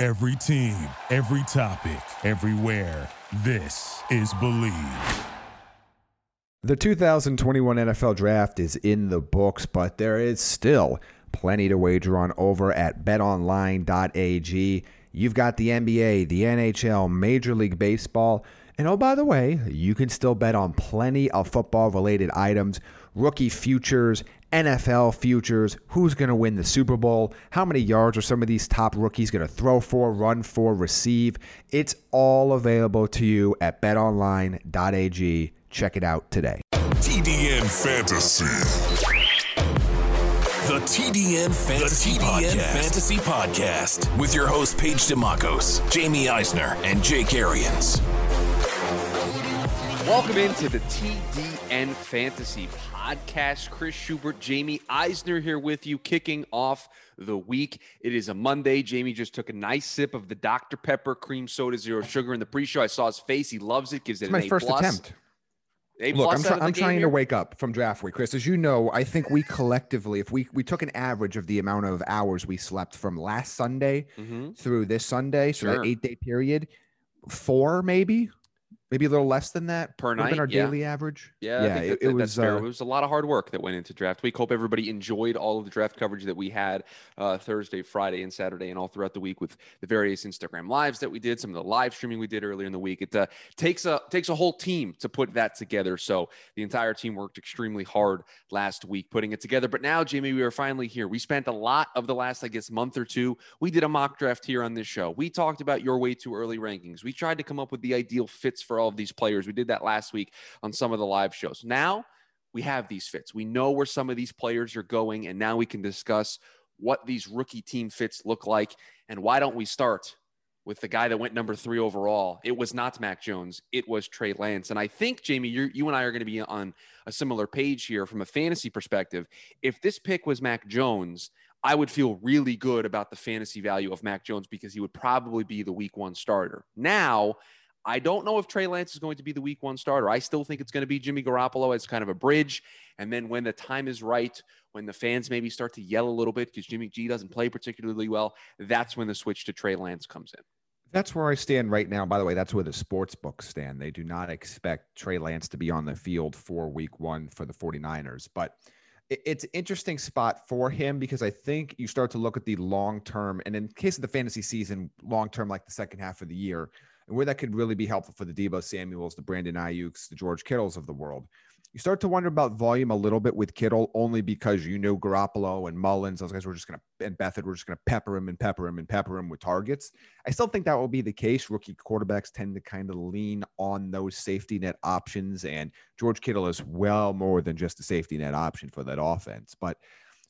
Every team, every topic, everywhere. This is Believe. The 2021 NFL Draft is in the books, but there is still plenty to wager on over at betonline.ag. You've got the NBA, the NHL, Major League Baseball, and oh, by the way, you can still bet on plenty of football related items, rookie futures, NFL futures, who's going to win the Super Bowl, how many yards are some of these top rookies going to throw for, run for, receive. It's all available to you at betonline.ag. Check it out today. TDN Fantasy. The TDN Fantasy, the TDN Podcast. Fantasy Podcast with your host Paige Demacos, Jamie Eisner, and Jake Arians. Welcome into the TDN Fantasy Podcast. Chris Schubert, Jamie Eisner here with you, kicking off the week. It is a Monday. Jamie just took a nice sip of the Dr. Pepper cream soda, zero sugar in the pre-show. I saw his face; he loves it. Gives it it's my A first plus. attempt. A Look, I'm, I'm trying here? to wake up from draft week, Chris. As you know, I think we collectively, if we we took an average of the amount of hours we slept from last Sunday Mhm. through this Sunday, so Sure. that eight day period, four maybe, maybe a little less than that Per night, our yeah. daily average. Yeah, I think it, that, it that- was. fair. uh, it was a lot of hard work that went into draft week. Hope everybody enjoyed all of the draft coverage that we had uh, Thursday, Friday, and Saturday, and all throughout the week with the various Instagram lives that we did, some of the live streaming we did earlier in the week. It uh, takes a takes a whole team to put that together. So the entire team worked extremely hard last week putting it together. But now, Jamie, we are finally here. We spent a lot of the last, I guess, month or two. We did a mock draft here on this show. We talked about your way too early rankings. We tried to come up with the ideal fits for all of these players. We did that last week on some of the live shows. Now we have these fits. We know where some of these players are going, and now we can discuss what these rookie team fits look like. And why don't we start with the guy that went number three overall? It was not Mac Jones, it was Trey Lance. And I think, Jamie, you you and I are going to be on a similar page here from a fantasy perspective. If this pick was Mac Jones, I would feel really good about the fantasy value of Mac Jones because he would probably be the week one starter. Now, I don't know if Trey Lance is going to be the week one starter. I still think it's going to be Jimmy Garoppolo as kind of a bridge. And then when the time is right, when the fans maybe start to yell a little bit because Jimmy G doesn't play particularly well, that's when the switch to Trey Lance comes in. That's where I stand right now. By the way, that's where the sports books stand. They do not expect Trey Lance to be on the field for week one for the 49ers. But it's an interesting spot for him because I think you start to look at the long term, and in case of the fantasy season, long term, like the second half of the year, and where that could really be helpful for the Deebo Samuels, the Brandon Aiyuk's, the George Kittles of the world. You start to wonder about volume a little bit with Kittle, only because you know Garoppolo and Mullens, those guys were just going to, and Beathard were just going to pepper him and pepper him and pepper him with targets. I still think that will be the case. Rookie quarterbacks tend to kind of lean on those safety net options, and George Kittle is well more than just a safety net option for that offense. But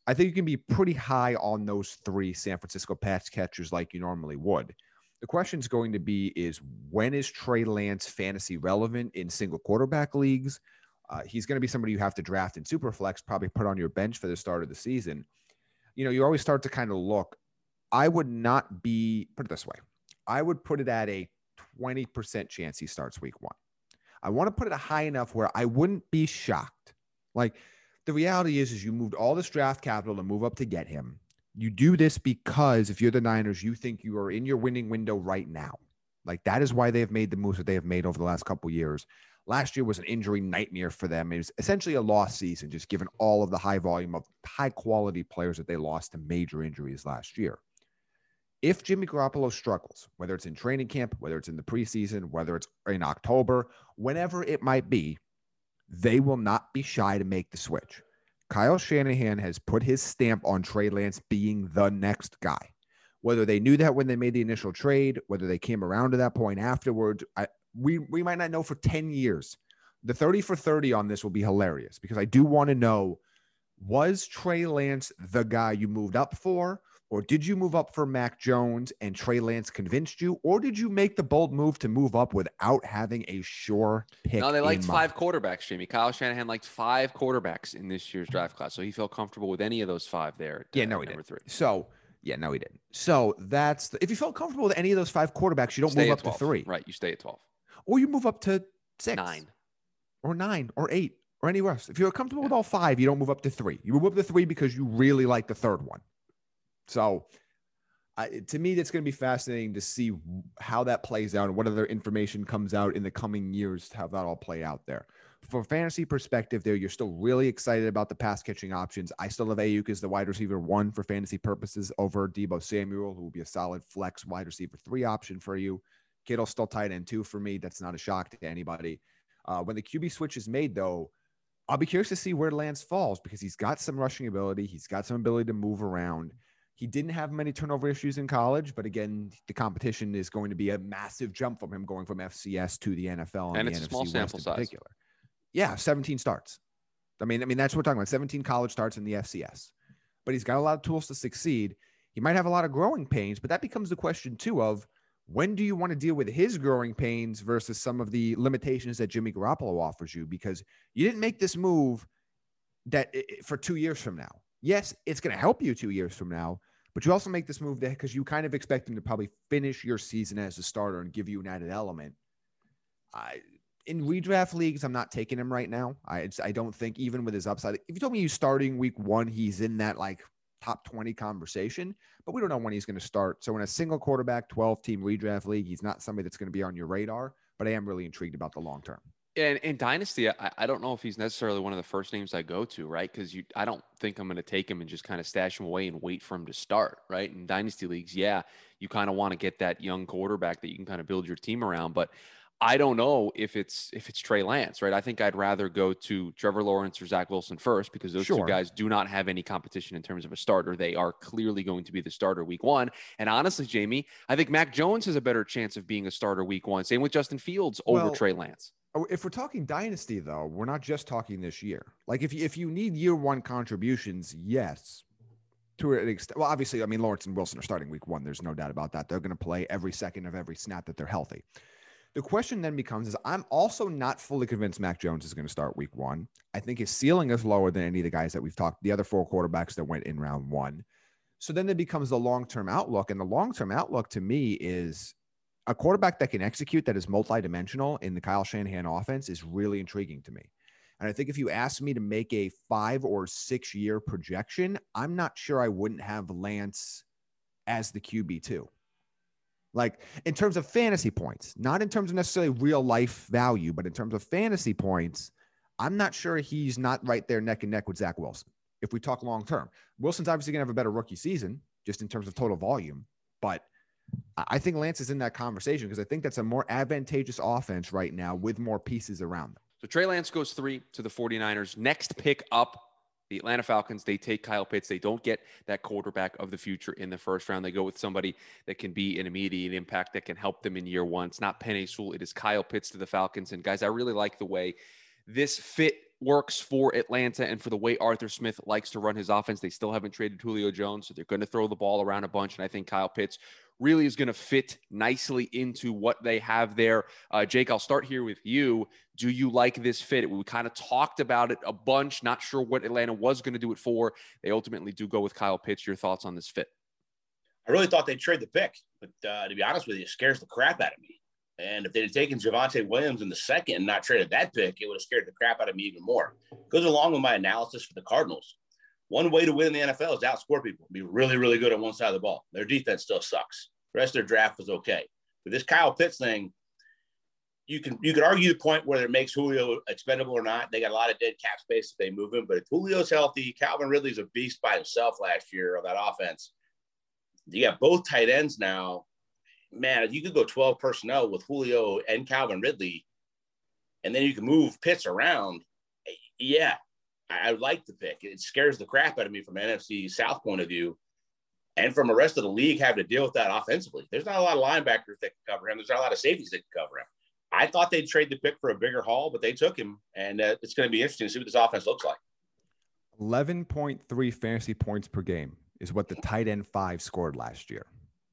I think you can be pretty high on those three San Francisco pass catchers like you normally would. The question is going to be is when is Trey Lance fantasy relevant in single quarterback leagues? Uh, he's going to be somebody you have to draft in Superflex, probably put on your bench for the start of the season. You know, you always start to kind of look. I would not be, put it this way, I would put it at a 20% chance he starts week one. I want to put it high enough where I wouldn't be shocked. Like the reality is, is you moved all this draft capital to move up to get him. You do this because if you're the Niners, you think you are in your winning window right now. Like that is why they have made the moves that they have made over the last couple years. Last year was an injury nightmare for them. It was essentially a lost season, just given all of the high volume of high quality players that they lost to major injuries last year. If Jimmy Garoppolo struggles, whether it's in training camp, whether it's in the preseason, whether it's in October, whenever it might be, they will not be shy to make the switch. Kyle Shanahan has put his stamp on Trey Lance being the next guy. Whether they knew that when they made the initial trade, whether they came around to that point afterwards, I, we we might not know for 10 years. The 30 for 30 on this will be hilarious because I do want to know was Trey Lance the guy you moved up for? Or did you move up for Mac Jones and Trey Lance convinced you? Or did you make the bold move to move up without having a sure pick? No, they liked five quarterbacks, Jamie. Kyle Shanahan liked five quarterbacks in this year's draft class. So he felt comfortable with any of those five there. Yeah, no, he didn't. three. So, yeah, no, he didn't. So that's the, if you felt comfortable with any of those five quarterbacks, you don't Stay move up 12. to three. Right. You stay at 12. Or you move up to six. Nine. or nine or eight or anywhere else. If you're comfortable with all five, you don't move up to three. You move up to three because you really like the third one. So, to me, that's going to be fascinating to see how that plays out and what other information comes out in the coming years to have that all play out there. A fantasy perspective, there you're still really excited about the pass catching options. I still have Aiyuk as the wide receiver one for fantasy purposes over Deebo Samuel, who will be a solid flex wide receiver three option for you. Kittle still tight end two for me. That's not a shock to anybody. Uh, when the QB switch is made, though, I'll be curious to see where Lance falls because he's got some rushing ability. He's got some ability to move around. He didn't have many turnover issues in college, but again, the competition is going to be a massive jump from him going from FCS to the NFL And the it's a NFC small West sample in size. Particular. Yeah, 17 starts. I mean, I mean that's what we're talking about. 17 college starts in the FCS, but he's got a lot of tools to succeed. He might have a lot of growing pains, but that becomes the question too of when do you want to deal with his growing pains versus some of the limitations that Jimmy Garoppolo offers you? Because you didn't make this move that for two years from now. Yes, it's going to help you two years from now, but you also make this move because you kind of expect him to probably finish your season as a starter and give you an added element. I in redraft leagues, I'm not taking him right now. I I don't think even with his upside. If you told me he's starting week one, he's in that like top 20 conversation, but we don't know when he's going to start. So in a single quarterback 12 team redraft league, he's not somebody that's going to be on your radar. But I am really intrigued about the long term. And in Dynasty, I, I don't know if he's necessarily one of the first names I go to, right? Because you, I don't think I'm going to take him and just kind of stash him away and wait for him to start, right? In Dynasty leagues, yeah, you kind of want to get that young quarterback that you can kind of build your team around, but I don't know if it's if it's Trey Lance, right? I think I'd rather go to Trevor Lawrence or Zach Wilson first because those two guys do not have any competition in terms of a starter. They are clearly going to be the starter week one. And honestly, Jamie, I think Mac Jones has a better chance of being a starter week one. Same with Justin Fields over Well, Trey Lance. Oh, If we're talking dynasty, though, we're not just talking this year. Like if you, if you need year one contributions, yes, to an extent. Well, obviously, I mean Lawrence and Wilson are starting week one. There's no doubt about that. They're going to play every second of every snap that they're healthy. The question then becomes: Is I'm also not fully convinced Mac Jones is going to start week one. I think his ceiling is lower than any of the guys that we've talked. The other four quarterbacks that went in round one. So then it becomes the long term outlook, and the long term outlook to me is a quarterback that can execute that is multidimensional in the Kyle Shanahan offense is really intriguing to me. And I think if you ask me to make a five or six year projection, I'm not sure I wouldn't have Lance as the QB2. Like in terms of fantasy points, not in terms of necessarily real life value, but in terms of fantasy points, I'm not sure he's not right there neck and neck with Zach Wilson. If we talk long term, Wilson's obviously going to have a better rookie season just in terms of total volume, but I think Lance is in that conversation because I think that's a more advantageous offense right now with more pieces around them. So Trey Lance goes three to the 49ers. Next pick up, the Atlanta Falcons. They take Kyle Pitts. They don't get that quarterback of the future in the first round. They go with somebody that can be an immediate impact that can help them in year one. It's not Penei Sewell. It is Kyle Pitts to the Falcons. And guys, I really like the way this fit works for Atlanta and for the way Arthur Smith likes to run his offense. They still haven't traded Julio Jones, so they're going to throw the ball around a bunch. And I think Kyle Pitts really is going to fit nicely into what they have there. Uh, Jake, I'll start here with you. Do you like this fit? We kind of talked about it a bunch, not sure what Atlanta was going to do it for. They ultimately do go with Kyle Pitts. Your thoughts on this fit? I really thought they'd trade the pick, but uh, to be honest with you, it scares the crap out of me. And if they'd have taken Javonte Williams in the second and not traded that pick, it would have scared the crap out of me even more. Goes along with my analysis for the Cardinals. One way to win in the NFL is to outscore people, be really, really good on one side of the ball. Their defense still sucks. The rest of their draft was okay. But this Kyle Pitts thing, you can you could argue the point whether it makes Julio expendable or not. They got a lot of dead cap space if they move him. But if Julio's healthy, Calvin Ridley's a beast by himself last year on that offense. You got both tight ends now. Man, you could go 12 personnel with Julio and Calvin Ridley, and then you can move Pitts around. Eh, yeah, I, like the pick. It scares the crap out of me from an NFC South point of view. And from the rest of the league having to deal with that offensively. There's not a lot of linebackers that can cover him. There's not a lot of safeties that can cover him. I thought they'd trade the pick for a bigger haul, but they took him, and uh, it's going to be interesting to see what this offense looks like. 11.3 fantasy points per game is what the tight end five scored last year.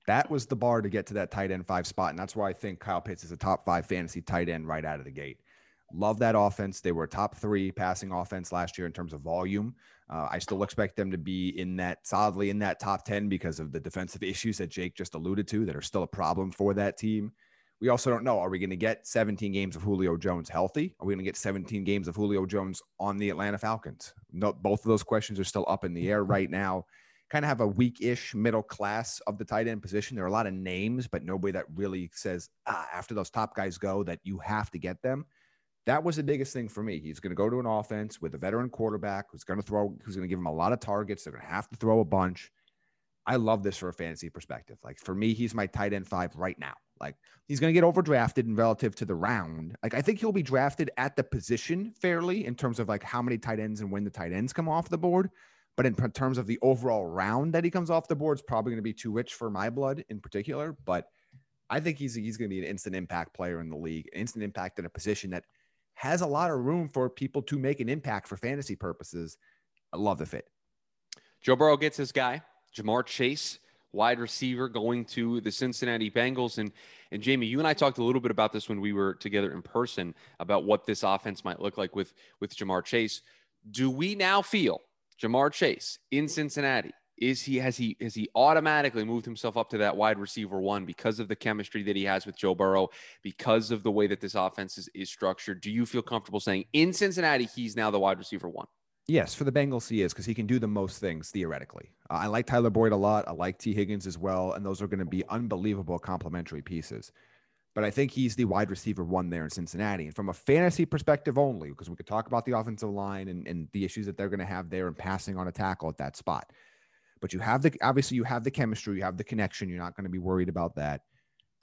That was the bar to get to that tight end five spot. And that's why I think Kyle Pitts is a top five fantasy tight end right out of the gate. Love that offense. They were top three passing offense last year in terms of volume. Uh, I still expect them to be in that solidly in that top 10 because of the defensive issues that Jake just alluded to that are still a problem for that team. We also don't know are we going to get 17 games of Julio Jones healthy? Are we going to get 17 games of Julio Jones on the Atlanta Falcons? No, both of those questions are still up in the air right now. Kind of have a weak-ish middle class of the tight end position. There are a lot of names, but nobody that really says ah, after those top guys go that you have to get them that was the biggest thing for me. He's going to go to an offense with a veteran quarterback who's going to throw, who's going to give him a lot of targets. They're going to have to throw a bunch. I love this for a fantasy perspective. Like for me, he's my tight end five right now. Like he's going to get overdrafted in relative to the round. Like I think he'll be drafted at the position fairly in terms of like how many tight ends and when the tight ends come off the board. But in terms of the overall round that he comes off the board, it's probably going to be too rich for my blood in particular. But I think he's he's going to be an instant impact player in the league, instant impact in a position that has a lot of room for people to make an impact for fantasy purposes. I love the fit. Joe Burrow gets his guy, Ja'Marr Chase, wide receiver, going to the Cincinnati Bengals. And and Jamie, you and I talked a little bit about this when we were together in person about what this offense might look like with with Ja'Marr Chase. Do we now feel Ja'Marr Chase in Cincinnati is he has he has he automatically moved himself up to that wide receiver one because of the chemistry that he has with Joe Burrow, because of the way that this offense is, is structured? Do you feel comfortable saying in Cincinnati he's now the wide receiver one? Yes, for the Bengals he is because he can do the most things theoretically. Uh, I like Tyler Boyd a lot. I like Tee Higgins as well, and those are going to be unbelievable complementary pieces. But I think he's the wide receiver one there in Cincinnati. And from a fantasy perspective only, because we could talk about the offensive line and, and the issues that they're going to have there and passing on a tackle at that spot but you have the obviously you have the chemistry, you have the connection. You're not going to be worried about that.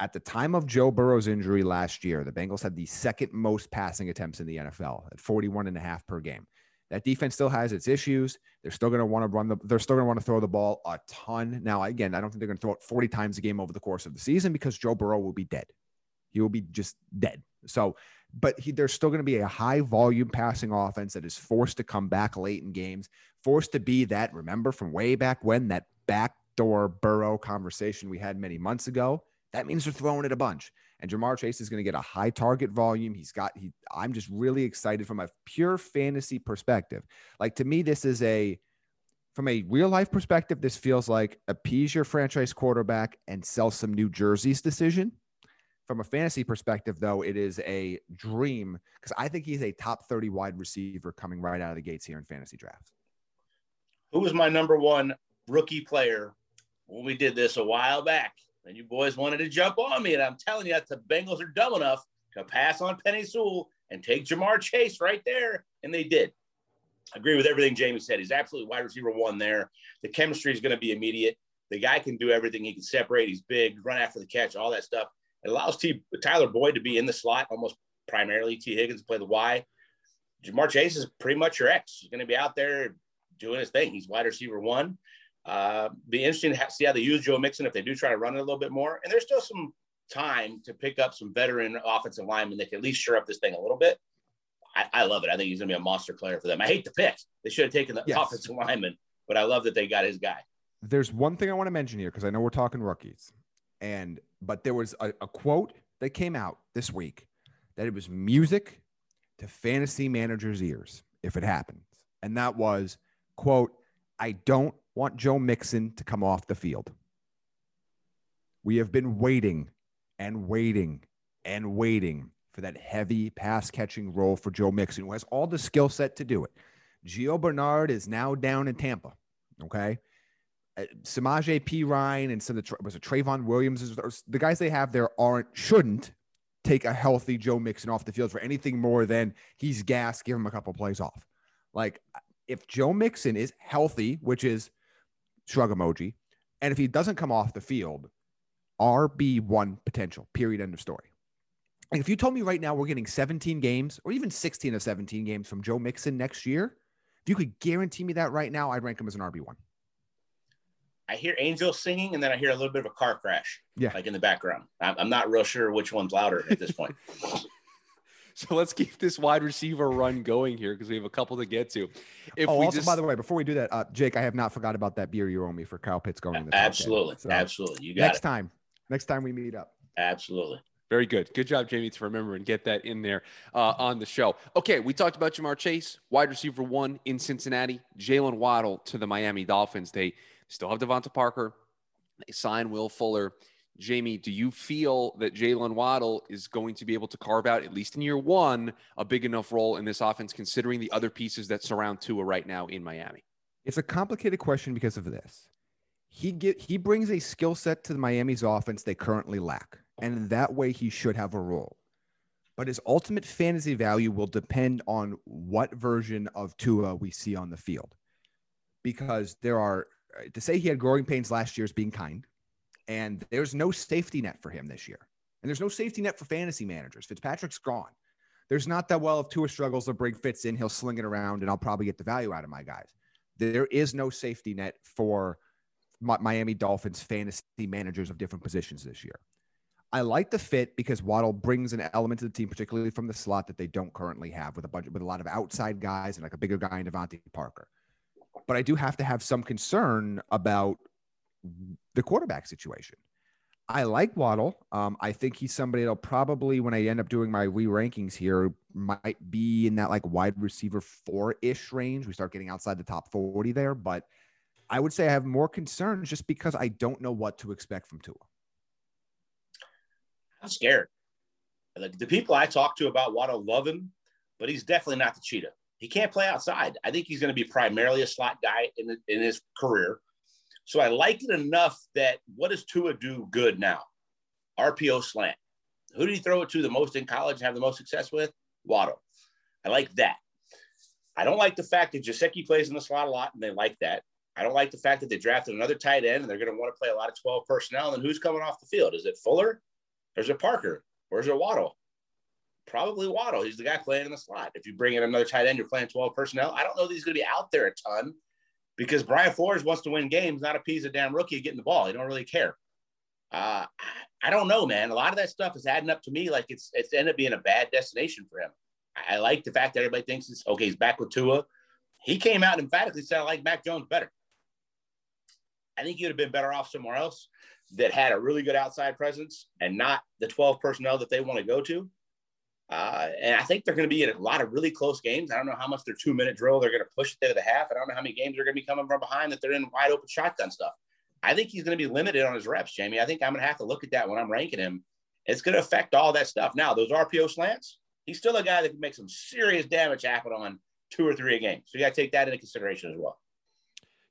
At the time of Joe Burrow's injury last year, the Bengals had the second most passing attempts in the NFL at 41 and a half per game. That defense still has its issues. They're still going to want to run the, they're still going to want to throw the ball a ton. Now, again, I don't think they're going to throw it 40 times a game over the course of the season because Joe Burrow will be dead. He will be just dead. So, but he, there's still going to be a high volume passing offense that is forced to come back late in games, forced to be that, remember from way back when, that backdoor Burrow conversation we had many months ago. That means they're throwing it a bunch. And Ja'Marr Chase is going to get a high target volume. He's got, he, I'm just really excited from a pure fantasy perspective. Like to me, this is a, from a real life perspective, this feels like appease your franchise quarterback and sell some new jerseys decision from a fantasy perspective, though, it is a dream because I think he's a top 30 wide receiver coming right out of the gates here in fantasy drafts. Who was my number one rookie player when we did this a while back? And you boys wanted to jump on me. And I'm telling you that the Bengals are dumb enough to pass on Penei Sewell and take Ja'Marr Chase right there. And they did. I agree with everything Jamie said. He's absolutely wide receiver one there. The chemistry is going to be immediate. The guy can do everything. He can separate. He's big, run after the catch, all that stuff. It allows T, Tyler Boyd to be in the slot almost primarily. Tee Higgins play the Y. Ja'Marr Chase is pretty much your X. He's going to be out there doing his thing. He's wide receiver one. Uh, be interesting to see how they use Joe Mixon if they do try to run it a little bit more. And there's still some time to pick up some veteran offensive linemen that can at least shore up this thing a little bit. I, I love it. I think he's going to be a monster player for them. I hate the pick. They should have taken the yes. offensive lineman, but I love that they got his guy. There's one thing I want to mention here because I know we're talking rookies. And but there was a, a quote that came out this week that it was music to fantasy managers' ears if it happens. And that was, quote, I don't want Joe Mixon to come off the field. We have been waiting and waiting and waiting for that heavy pass catching role for Joe Mixon, who has all the skill set to do it. Gio Bernard is now down in Tampa. Okay. Uh, Samaje Perine and some of the was it Trayveon Williams the guys they have there aren't shouldn't take a healthy Joe Mixon off the field for anything more than he's gas, give him a couple plays off. Like if Joe Mixon is healthy, which is shrug emoji, and if he doesn't come off the field, RB one potential. Period. End of story. And if you told me right now we're getting 17 games or even 16 of 17 games from Joe Mixon next year, if you could guarantee me that right now, I'd rank him as an RB one. I hear angels singing, and then I hear a little bit of a car crash, yeah, like in the background. I'm not real sure which one's louder at this point. So let's keep this wide receiver run going here because we have a couple to get to. If oh, also, just... by the way, before we do that, uh, Jake, I have not forgot about that beer you owe me for Kyle Pitts going. absolutely, so absolutely. You got next it. time. Next time we meet up. Absolutely. Very good. Good job, Jamie, to remember and get that in there uh, on the show. Okay, we talked about Ja'Marr Chase, wide receiver one in Cincinnati, Jaylen Waddle to the Miami Dolphins. They still have DeVante Parker. They sign Will Fuller. Jamie, do you feel that Jaylen Waddle is going to be able to carve out, at least in year one, a big enough role in this offense, considering the other pieces that surround Tua right now in Miami? It's a complicated question because of this. He get he brings a skill set to the Miami's offense they currently lack and in that way he should have a role. But his ultimate fantasy value will depend on what version of Tua we see on the field. Because there are, to say he had growing pains last year is being kind, and there's no safety net for him this year. And there's no safety net for fantasy managers. Fitzpatrick's gone. There's not that well if Tua struggles to bring Fitz in, he'll sling it around, and I'll probably get the value out of my guys. There is no safety net for Miami Dolphins fantasy managers of different positions this year. I like the fit because Waddle brings an element to the team, particularly from the slot that they don't currently have with a bunch with a lot of outside guys and like a bigger guy in DeVante Parker. But I do have to have some concern about the quarterback situation. I like Waddle. Um, I think he's somebody that'll probably, when I end up doing my re rankings here, might be in that like wide receiver four ish range. We start getting outside the top 40 there. But I would say I have more concerns just because I don't know what to expect from Tua. I'm scared. Like the people I talk to about Waddle love him, but he's definitely not the cheetah. He can't play outside. I think he's going to be primarily a slot guy in, the, in his career. So I like it enough that what does Tua do good now? RPO slant. Who did he throw it to the most in college and have the most success with? Waddle. I like that. I don't like the fact that Gesicki plays in the slot a lot, and they like that. I don't like the fact that they drafted another tight end and they're going to want to play a lot of 12 personnel. And who's coming off the field? Is it Fuller? There's a Parker. Where's a Waddle? Probably Waddle. He's the guy playing in the slot. If you bring in another tight end, you're playing 12 personnel. I don't know that he's going to be out there a ton because Brian Flores wants to win games, not appease a damn rookie getting the ball. He don't really care. Uh, I don't know, man. A lot of that stuff is adding up to me like it's it's ended up being a bad destination for him. I, I like the fact that everybody thinks it's okay. He's back with Tua. He came out and emphatically said, "I like Mac Jones better." I think he would have been better off somewhere else that had a really good outside presence and not the 12 personnel that they want to go to. Uh, and I think they're going to be in a lot of really close games. I don't know how much their two minute drill they're going to push it to the half. I don't know how many games they're going to be coming from behind that they're in wide open shotgun stuff. I think he's going to be limited on his reps, Jamie. I think I'm going to have to look at that when I'm ranking him. It's going to affect all that stuff. Now, those RPO slants, he's still a guy that can make some serious damage happen on two or three a game. So you got to take that into consideration as well.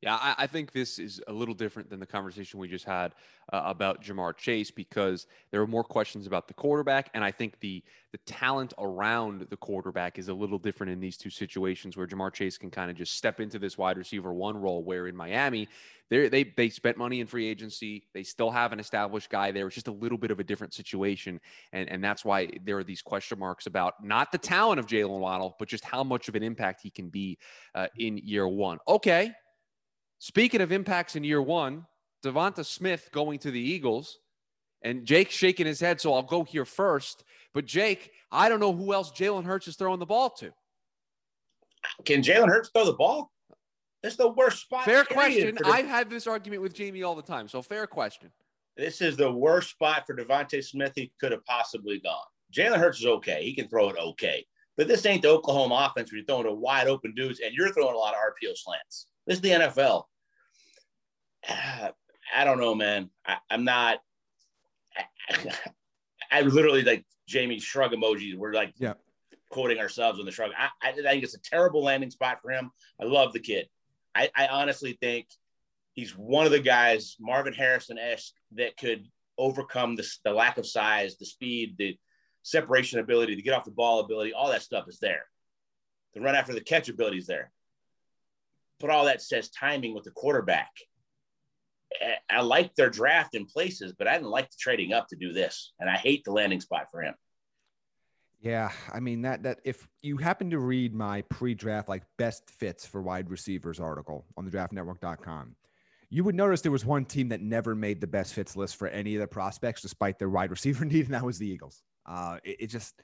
Yeah, I, I, think this is a little different than the conversation we just had uh, about Ja'Marr Chase because there are more questions about the quarterback, and I think the the talent around the quarterback is a little different in these two situations where Ja'Marr Chase can kind of just step into this wide receiver one role, where in Miami they they they spent money in free agency, they still have an established guy there. It's just a little bit of a different situation, and and that's why there are these question marks about not the talent of Jaylen Waddle, but just how much of an impact he can be uh, in year one. Okay, Speaking of impacts in year one, Devonta Smith going to the Eagles, and Jake shaking his head. So I'll go here first. But Jake, I don't know who else Jalen Hurts is throwing the ball to. Can Jalen Hurts throw the ball? It's the worst spot. Fair question. The- I've had this argument with Jamie all the time. So fair question. This is the worst spot for Devonta Smith he could have possibly gone. Jalen Hurts is okay. He can throw it okay. But this ain't the Oklahoma offense where you're throwing to wide open dudes and you're throwing a lot of RPO slants. This is the NFL. I don't know, man. I, am not. I, I, literally like Jamie shrug emojis. We're like yeah. quoting ourselves on the shrug. I, I, think it's a terrible landing spot for him. I love the kid. I, I honestly think he's one of the guys, Marvin Harrison esque, that could overcome the, the lack of size, the speed, the separation ability, to get off the ball ability. All that stuff is there. The run after the catch ability is there. But all that says timing with the quarterback I like their draft in places, but I didn't like the trading up to do this, and I hate the landing spot for him. Yeah, I mean that that if you happen to read my pre-draft like best fits for wide receivers article on the draftnetwork.com, you would notice there was one team that never made the best fits list for any of the prospects despite their wide receiver need, and that was the Eagles. Uh, it, it just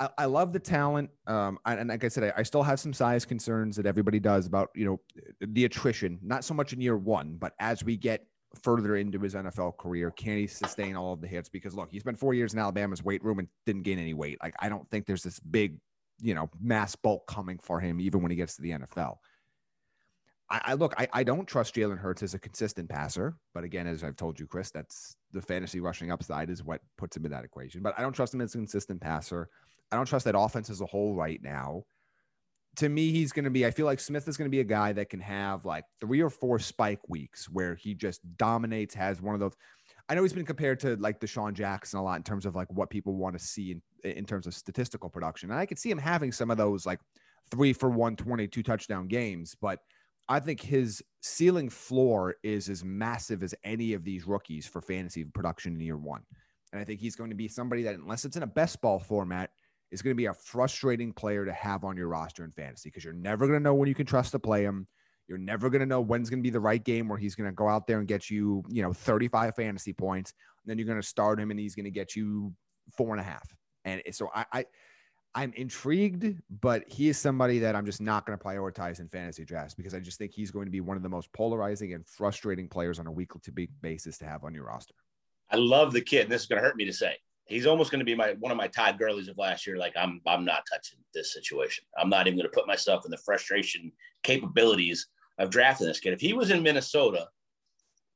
I, I love the talent. Um, and like I said, I, I, still have some size concerns that everybody does about, you know, the attrition, not so much in year one, but as we get further into his NFL career, can he sustain all of the hits? Because look, he spent four years in Alabama's weight room and didn't gain any weight. Like, I don't think there's this big, you know, mass bulk coming for him, even when he gets to the NFL. I, I look, I, I don't trust Jalen Hurts as a consistent passer, but again, as I've told you, Chris, that's the fantasy rushing upside is what puts him in that equation. But I don't trust him as a consistent passer. I don't trust that offense as a whole right now. To me, he's going to be, I feel like Smith is going to be a guy that can have like three or four spike weeks where he just dominates, has one of those. I know he's been compared to like DeSean Jackson a lot in terms of like what people want to see in, in terms of statistical production. And I could see him having some of those like three for 122 touchdown games, but I think his ceiling floor is as massive as any of these rookies for fantasy production in year one. And I think he's going to be somebody that, unless it's in a best ball format, is going to be a frustrating player to have on your roster in fantasy because you're never going to know when you can trust to play him. You're never going to know when's going to be the right game where he's going to go out there and get you, you know, 35 fantasy points. And then you're going to start him and he's going to get you four and a half. And so I, I I'm intrigued, but he is somebody that I'm just not going to prioritize in fantasy drafts because I just think he's going to be one of the most polarizing and frustrating players on a week to week basis to have on your roster. I love the kid. This is going to hurt me to say. He's almost going to be my one of my Todd Gurley's of last year. Like I'm, I'm not touching this situation. I'm not even going to put myself in the frustration capabilities of drafting this kid. If he was in Minnesota,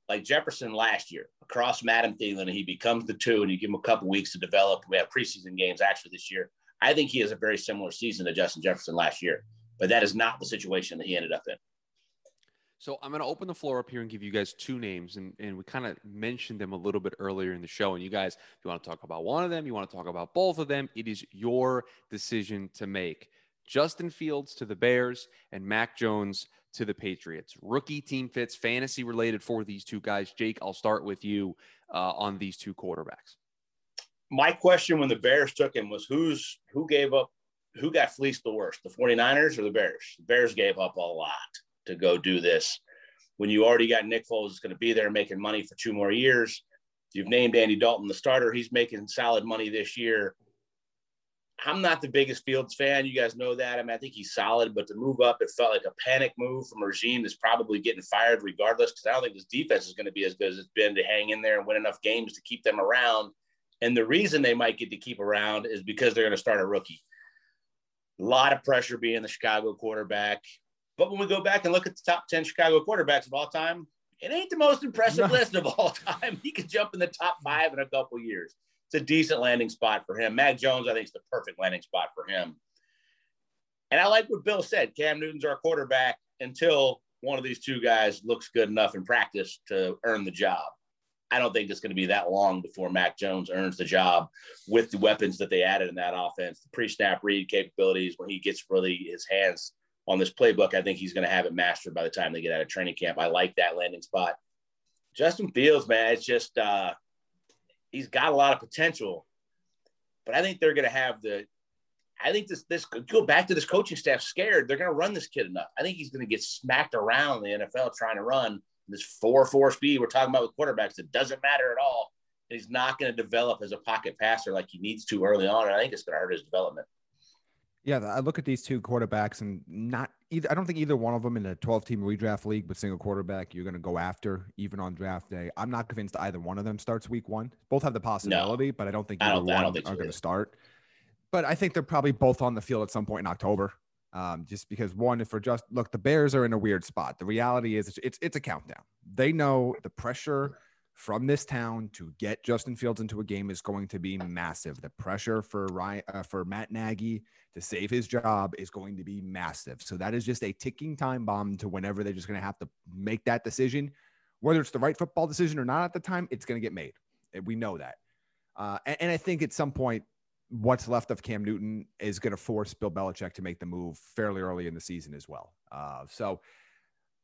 like Jefferson last year, across Madam Thielen, and he becomes the two, and you give him a couple weeks to develop. We have preseason games actually this year. I think he has a very similar season to Justin Jefferson last year, but that is not the situation that he ended up in. So I'm going to open the floor up here and give you guys two names, and, and we kind of mentioned them a little bit earlier in the show. And you guys, if you want to talk about one of them, you want to talk about both of them, it is your decision to make. Justin Fields to the Bears and Mac Jones to the Patriots. Rookie team fits, fantasy related for these two guys. Jake, I'll start with you uh, on these two quarterbacks my question when the Bears took him was who's who gave up who got fleeced the worst, the 49ers or the Bears? The Bears gave up a lot to go do this. When you already got Nick Foles is going to be there making money for two more years. You've named Andy Dalton the starter. He's making solid money this year. I'm not the biggest Fields fan. You guys know that. I mean, I think he's solid, but to move up, it felt like a panic move from a regime that's probably getting fired regardless. Because I don't think this defense is going to be as good as it's been to hang in there and win enough games to keep them around and the reason they might get to keep around is because they're going to start a rookie. A lot of pressure being the Chicago quarterback. But when we go back and look at the top 10 Chicago quarterbacks of all time, it ain't the most impressive no. list of all time. He could jump in the top five in a couple years. It's a decent landing spot for him. Mac Jones, I think, is the perfect landing spot for him. And I like what Bill said. Cam Newton's our quarterback until one of these two guys looks good enough in practice to earn the job. I don't think it's going to be that long before Mac Jones earns the job with the weapons that they added in that offense, the pre-snap read capabilities. When he gets really his hands on this playbook, I think he's going to have it mastered by the time they get out of training camp. I like that landing spot. Justin Fields, man, it's just uh, he's got a lot of potential, but I think they're going to have the. I think this this could go back to this coaching staff scared. They're going to run this kid enough. I think he's going to get smacked around the NFL trying to run this four four speed we're talking about with quarterbacks, it doesn't matter at all. He's not going to develop as a pocket passer like he needs to early on, and I think it's going to hurt his development. Yeah, I look at these two quarterbacks, and not either. I don't think either one of them in a 12 team redraft league with single quarterback you're going to go after even on draft day. I'm not convinced either one of them starts week one. Both have the possibility, no, but I don't think either don't, one think are going to start. But I think they're probably both on the field at some point in October. Um, just because one, if we're just look, the Bears are in a weird spot. The reality is it's it's a countdown. They know the pressure from this town to get Justin Fields into a game is going to be massive. The pressure for Ryan uh, for Matt Nagy to save his job is going to be massive. So that is just a ticking time bomb to whenever they're just going to have to make that decision, whether it's the right football decision or not at the time. It's going to get made. We know that. Uh, and, and I think at some point what's left of Cam Newton is going to force Bill Belichick to make the move fairly early in the season as well. Uh, so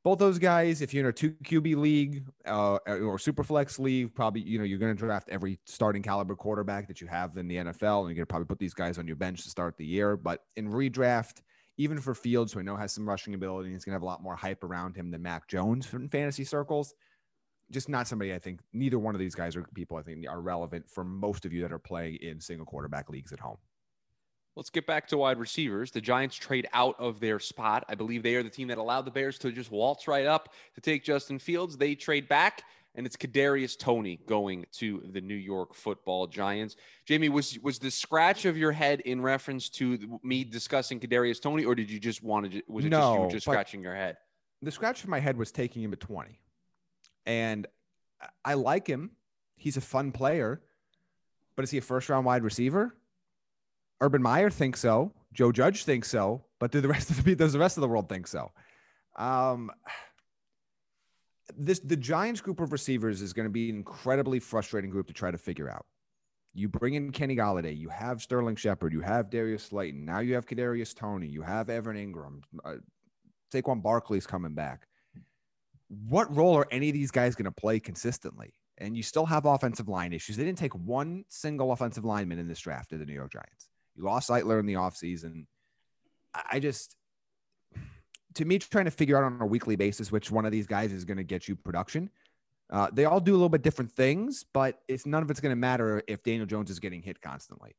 both those guys, if you're in a two QB league uh, or super flex league, probably you know you're going to draft every starting caliber quarterback that you have in the NFL, and you're going to probably put these guys on your bench to start the year. But in redraft, even for Fields, who I know has some rushing ability, he's going to have a lot more hype around him than Mac Jones in fantasy circles just not somebody I think neither one of these guys are people I think are relevant for most of you that are playing in single quarterback leagues at home. Let's get back to wide receivers. The Giants trade out of their spot. I believe they are the team that allowed the Bears to just waltz right up to take Justin Fields. They trade back, and it's Kadarius Toney going to the New York Football Giants. Jamie, was was the scratch of your head in reference to me discussing Kadarius Toney, or did you just want to? Was it No, just you were just scratching your head? the scratch of my head was taking him at 20. And I- I like him. He's a fun player, but is he a first round wide receiver? Urban Meyer thinks so. Joe Judge thinks so, but do the rest of the does the rest of the world think so? Um, this the Giants group of receivers is going to be an incredibly frustrating group to try to figure out. You bring in Kenny Golladay, you have Sterling Shepard, you have Darius Slayton, now you have Kadarius Toney, you have Evan Engram, uh, Saquon Barkley's coming back. What role are any of these guys going to play consistently? And you still have offensive line issues. They didn't take one single offensive lineman in this draft of the New York Giants. You lost Zeitler in the offseason. I just, to me, trying to figure out on a weekly basis which one of these guys is going to get you production. Uh, they all do a little bit different things, but it's none of it's going to matter if Daniel Jones is getting hit constantly.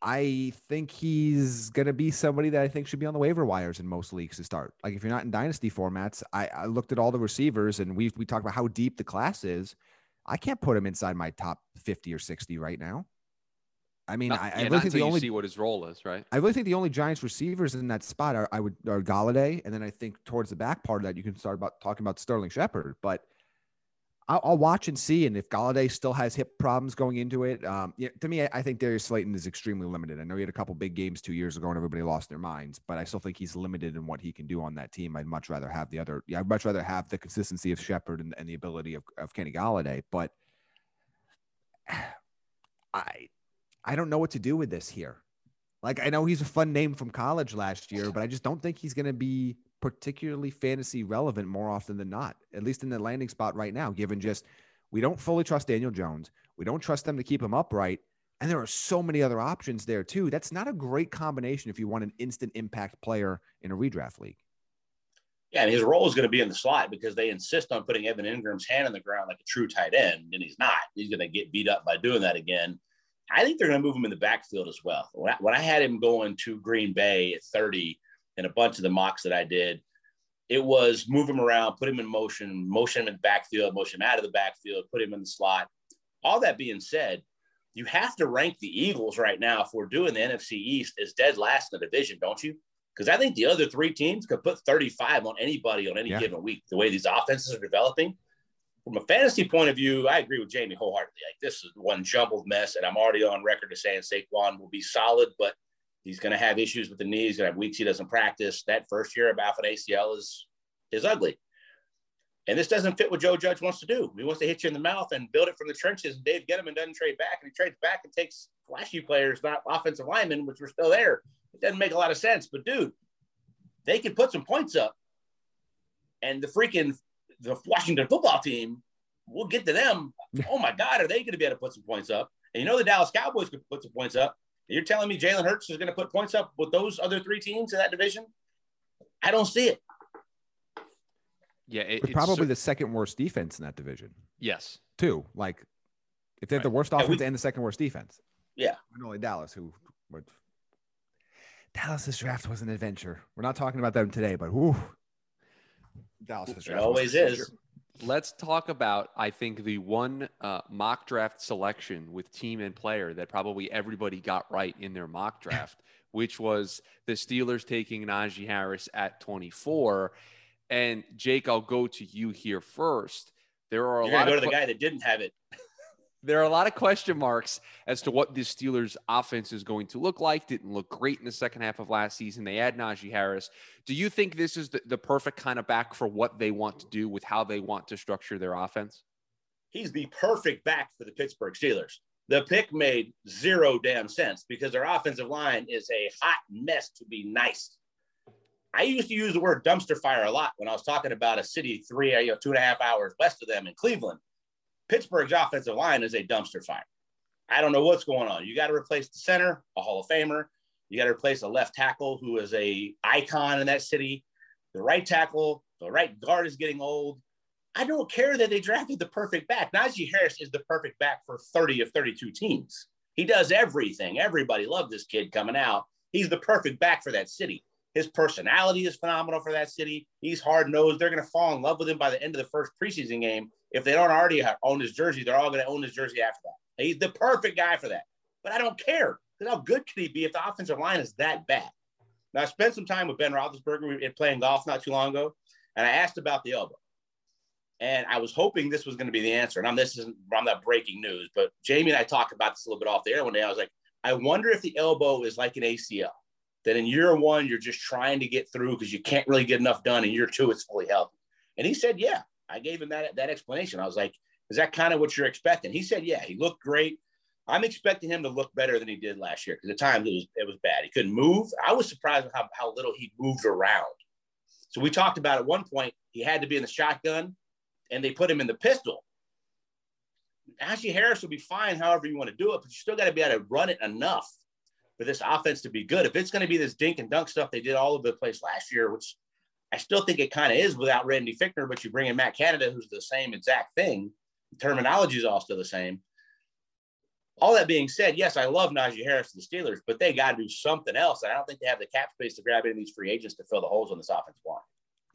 I think he's going to be somebody that I think should be on the waiver wires in most leagues to start. Like if you're not in dynasty formats, I, I looked at all the receivers and we we talked about how deep the class is. I can't put him inside my top 50 or 60 right now. I mean, Not- I, I yeah, really think the only see what his role is, right? I really think the only Giants receivers in that spot are I would are Golladay, and then I think towards the back part of that you can start about talking about Sterling Shepard. But I'll, I'll watch and see, and if Golladay still has hip problems going into it, um, yeah, to me, I, I think Darius Slayton is extremely limited. I know he had a couple big games two years ago, and everybody lost their minds, but I still think he's limited in what he can do on that team. I'd much rather have the other. Yeah, I'd much rather have the consistency of Shepard and, and the ability of, of Kenny Golladay. But I I don't know what to do with this here. Like I know he's a fun name from college last year, but I just don't think he's going to be particularly fantasy relevant more often than not. At least in the landing spot right now, given just we don't fully trust Daniel Jones, we don't trust them to keep him upright, and there are so many other options there too. That's not a great combination if you want an instant impact player in a redraft league. Yeah, and his role is going to be in the slot because they insist on putting Evan Engram's hand on the ground like a true tight end, and he's not. He's going to get beat up by doing that again. I think they're going to move him in the backfield as well. When I, when I had him going to Green Bay at 30 and a bunch of the mocks that I did, it was move him around, put him in motion, motion him in the backfield, motion him out of the backfield, put him in the slot. All that being said, you have to rank the Eagles right now if we're doing the NFC East as dead last in the division, don't you? Because I think the other three teams could put 35 on anybody on any Yeah. given week, the way these offenses are developing. From a fantasy point of view, I agree with Jamie wholeheartedly. Like this is one jumbled mess, and I'm already on record as saying Saquon will be solid, but he's going to have issues with the knees. He's going to have weeks he doesn't practice. That first year of off an ACL is is ugly, and this doesn't fit what Joe Judge wants to do. He wants to hit you in the mouth and build it from the trenches. And Dave Gettleman doesn't trade back, and he trades back and takes flashy players, not offensive linemen, which were still there. It doesn't make a lot of sense, but dude, they can put some points up, and the freaking the Washington football team, we'll get to them. Oh my God, are they going to be able to put some points up? And you know the Dallas Cowboys could put some points up. And you're telling me Jalen Hurts is going to put points up with those other three teams in that division? I don't see it. Yeah, it, it's probably cer- the second worst defense in that division yes. too. Like if they have the Right. worst Yeah, we- offense and the second worst defense. Yeah. And only Dallas who would Dallas's draft was an adventure. We're not talking about them today, but whoo. Dallas's It draft was always is. adventure. Let's talk about, I think, the one uh, mock draft selection with team and player that probably everybody got right in their mock draft, which was the Steelers taking Najee Harris at 24. And Jake, I'll go to you here first. There are a You're lot going to of go to the que- guy that didn't have it. There are a lot of question marks as to what this Steelers offense is going to look like. Didn't look great in the second half of last season. They add Najee Harris. Do you think this is the, the perfect kind of back for what they want to do with how they want to structure their offense? He's the perfect back for the Pittsburgh Steelers. The pick made zero damn sense because their offensive line is a hot mess to be nice. I used to use the word dumpster fire a lot when I was talking about a city three, you know, two and a half hours west of them in Cleveland. Pittsburgh's offensive line is a dumpster fire. I don't know what's going on. You got to replace the center, a Hall of Famer. You got to replace a left tackle who is a icon in that city. The right tackle, the right guard is getting old. I don't care that they drafted the perfect back. Najee Harris is the perfect back for 30 of 32 teams. He does everything. Everybody loved this kid coming out. He's the perfect back for that city. His personality is phenomenal for that city. He's hard nosed. They're going to fall in love with him by the end of the first preseason game. If they don't already own his jersey, they're all going to own his jersey after that. He's the perfect guy for that. But I don't care because how good could he be if the offensive line is that bad? Now, I spent some time with Ben Roethlisberger playing golf not too long ago, and I asked about the elbow. And I was hoping this was going to be the answer. And I'm this isn't I'm not breaking news, but Jamie and I talked about this a little bit off the air one day. I was like, I wonder if the elbow is like an ACL. That in year one, you're just trying to get through because you can't really get enough done. In year two, it's fully healthy. And he said, Yeah. I gave him that, that explanation. I was like, Is that kind of what you're expecting? He said, Yeah. He looked great. I'm expecting him to look better than he did last year because at times it was it was bad. He couldn't move. I was surprised how, how little he moved around. So we talked about at one point he had to be in the shotgun and they put him in the pistol. Najee Harris will be fine however you want to do it, but you still got to be able to run it enough for this offense to be good. If it's going to be this dink and dunk stuff they did all over the place last year, which I still think it kind of is without Randy Fichtner, but you bring in Matt Canada, who's the same exact thing. The terminology is all still the same. All that being said, yes, I love Najee Harris and the Steelers, but they got to do something else. And I don't think they have the cap space to grab any of these free agents to fill the holes on this offensive line.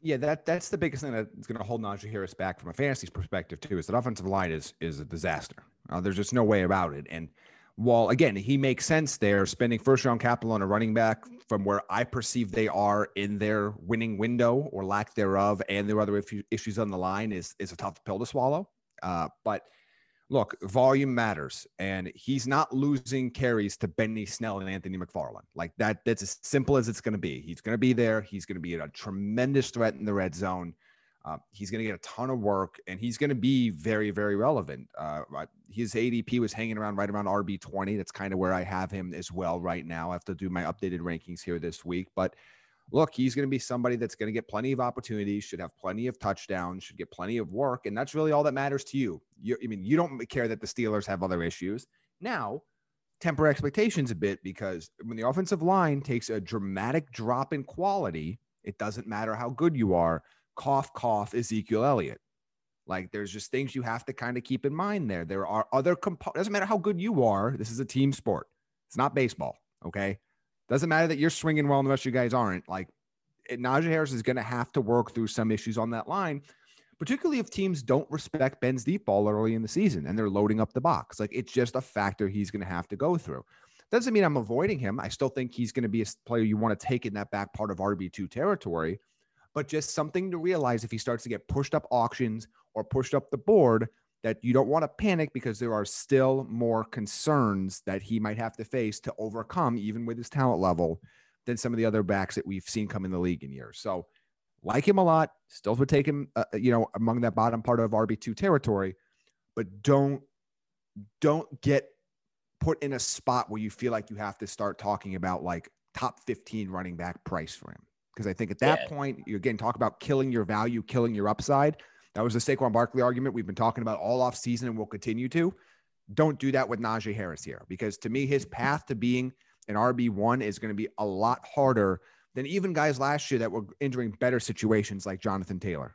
Yeah, that that's the biggest thing that's going to hold Najee Harris back from a fantasy perspective too. Is that offensive line is is a disaster. Uh, there's just no way about it. And while again he makes sense there, spending first round capital on a running back from where I perceive they are in their winning window or lack thereof, and there are other issues on the line is is a tough pill to swallow. Uh, but look, volume matters, and he's not losing carries to Benny Snell and Anthony McFarland. Like that, that's as simple as it's going to be. He's going to be there. He's going to be a tremendous threat in the red zone. Uh, he's going to get a ton of work, and he's going to be very, very relevant. Uh, his ADP was hanging around right around RB twenty. That's kind of where I have him as well right now. I have to do my updated rankings here this week, but look, he's going to be somebody that's going to get plenty of opportunities, should have plenty of touchdowns, should get plenty of work. And that's really all that matters to you. you I mean, you don't care that the Steelers have other issues. Now, temper expectations a bit because when the offensive line takes a dramatic drop in quality, it doesn't matter how good you are. Cough, cough, Ezekiel Elliott. Like there's just things you have to kind of keep in mind there. There are other components. Doesn't matter how good you are. This is a team sport. It's not baseball. Okay. Doesn't matter that you're swinging well and the rest of you guys aren't. Like Najee Harris is going to have to work through some issues on that line, particularly if teams don't respect Ben's deep ball early in the season and they're loading up the box. Like it's just a factor he's going to have to go through. Doesn't mean I'm avoiding him. I still think he's going to be a player you want to take in that back part of RB2 territory, but just something to realize if he starts to get pushed up auctions or pushed up the board that you don't want to panic because there are still more concerns that he might have to face to overcome, even with his talent level, than some of the other backs that we've seen come in the league in years. So, like him a lot, still would take him, uh, you know, among that bottom part of RB two territory, but don't don't get put in a spot where you feel like you have to start talking about like top 15 running back price for him. Because I think at that yeah. point, you're again talk about killing your value, killing your upside. That was the Saquon Barkley argument we've been talking about all off season and will continue to. Don't do that with Najee Harris here because to me, his path to being an RB1 is going to be a lot harder than even guys last year that were entering better situations like Jonathan Taylor.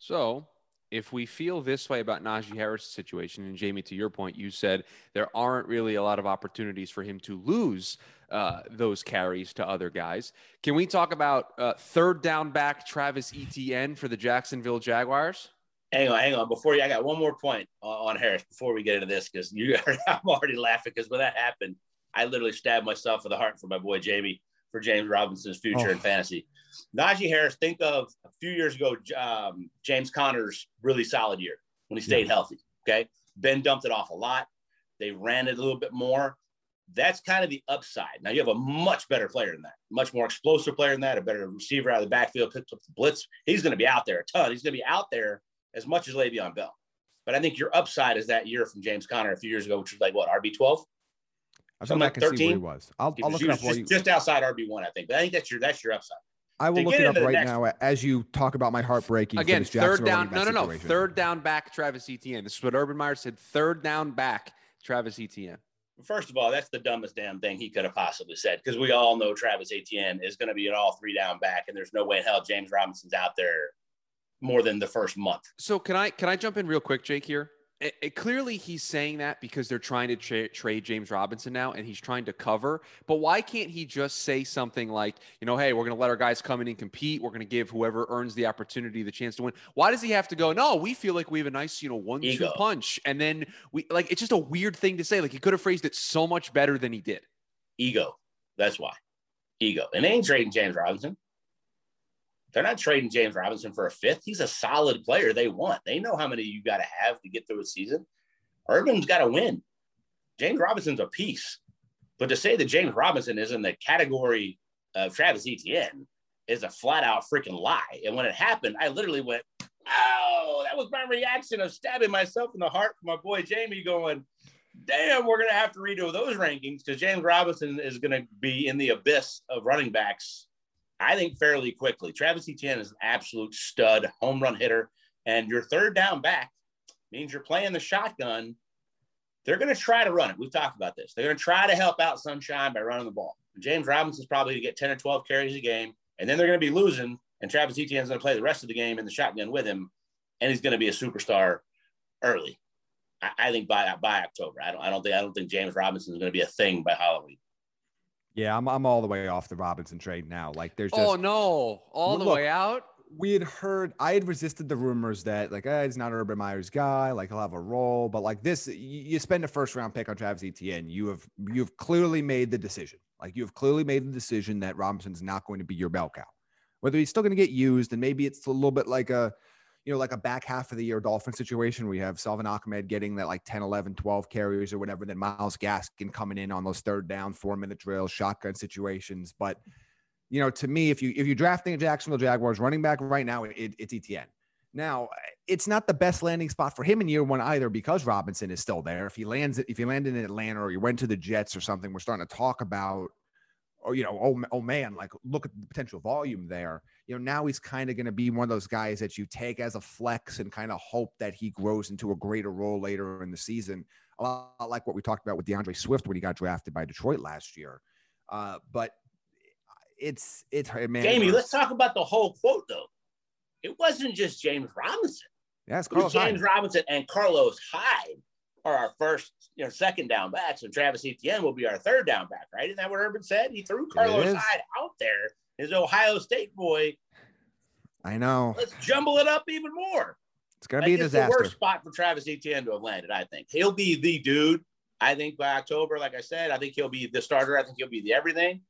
So if we feel this way about Najee Harris' situation, and Jamie, to your point, you said there aren't really a lot of opportunities for him to lose uh, those carries to other guys. Can we talk about uh, third down back Travis Etienne for the Jacksonville Jaguars? Hang on, hang on. Before you, I got one more point on, on Harris before we get into this because you, I'm already laughing because when that happened, I literally stabbed myself in the heart for my boy Jamie for James Robinson's future oh. in fantasy. Najee Harris, think of a few years ago, um, James Conner's really solid year when he stayed yeah. healthy. Okay. Ben dumped it off a lot. They ran it a little bit more. That's kind of the upside. Now you have a much better player than that, much more explosive player than that, a better receiver out of the backfield, picks up the blitz. He's going to be out there a ton. He's going to be out there as much as Le'Veon Bell. But I think your upside is that year from James Conner a few years ago, which was like what RB twelve. I Something like thirteen. he was. I'll, I'll look it up just, you... just outside RB one, I think. But I think that's your that's your upside. I will look it up right now as you talk about my heartbreaking. Again, third down. No, no, no. Situation. Third down back, Travis Etienne. This is what Urban Meyer said. Third down back, Travis Etienne. First of all, that's the dumbest damn thing he could have possibly said because we all know Travis Etienne is going to be an all three down back, and there's no way in hell James Robinson's out there more than the first month. So can I can I jump in real quick, Jake? Here, it, it, clearly he's saying that because they're trying to tra- trade James Robinson now and he's trying to cover. But why can't he just say something like, you know, hey, we're going to let our guys come in and compete. We're going to give whoever earns the opportunity the chance to win. Why does he have to go, no, we feel like we have a nice, you know, one two punch. And then we like it's just a weird thing to say. Like he could have phrased it so much better than he did. Ego. That's why. Ego. And they ain't trading James Robinson. They're not trading James Robinson for a fifth. He's a solid player they want. They know how many you got to have to get through a season. Urban's got to win. James Robinson's a piece. But to say that James Robinson is in the category of Travis Etienne is a flat out freaking lie. And when it happened, I literally went, oh, that was my reaction of stabbing myself in the heart for my boy Jamie going, damn, we're going to have to redo those rankings because James Robinson is going to be in the abyss of running backs I think fairly quickly. Travis Etienne is an absolute stud home run hitter, and your third down back means you're playing the shotgun. They're going to try to run it. We've talked about this. They're going to try to help out Sunshine by running the ball. James Robinson's probably going to get 10 or 12 carries a game, and then they're going to be losing, and Travis Etienne's going to play the rest of the game in the shotgun with him, and he's going to be a superstar early. I, I think by by October. I don't. I don't think. I don't think James Robinson is going to be a thing by Halloween. Yeah, I'm I'm all the way off the Robinson trade now. Like there's oh, just Oh no, all the Look, way out? we had heard I had resisted the rumors that like eh, he's not Urban Meyer's guy, like he'll have a role, but like this, you, you spend a first round pick on Travis Etienne, you have you've clearly made the decision. Like you have clearly made the decision that Robinson's not going to be your bell cow. Whether he's still going to get used, and maybe it's a little bit like a you know, like a back half of the year Dolphin situation. We have Salvon Ahmed getting that like 10, 11, 12 carries or whatever. Then Myles Gaskin coming in on those third down, four minute drills, shotgun situations. But, you know, to me, if you if you're drafting a Jacksonville Jaguars running back right now, it, it's Etienne. Now, it's not the best landing spot for him in year one either because Robinson is still there. If he lands, if he landed in Atlanta or he went to the Jets or something, we're starting to talk about, or you know, oh, oh man, like look at the potential volume there you know, now he's kind of going to be one of those guys that you take as a flex and kind of hope that he grows into a greater role later in the season. A lot like what we talked about with D'Andre Swift when he got drafted by Detroit last year. Uh, but it's it's man. Jamie, let's talk about the whole quote though. It wasn't just James Robinson. Yes, James Hyde. Robinson and Carlos Hyde are our first, you know, second down backs, and Travis Etienne will be our third down back, right? Isn't that what Urban said? He threw Carlos Hyde out there his Ohio State boy. I know. Let's jumble it up even more. It's gonna be a disaster. the worst spot for Travis Etienne to have landed. I think he'll be the dude. I think by October, like I said, I think he'll be the starter. I think he'll be the everything.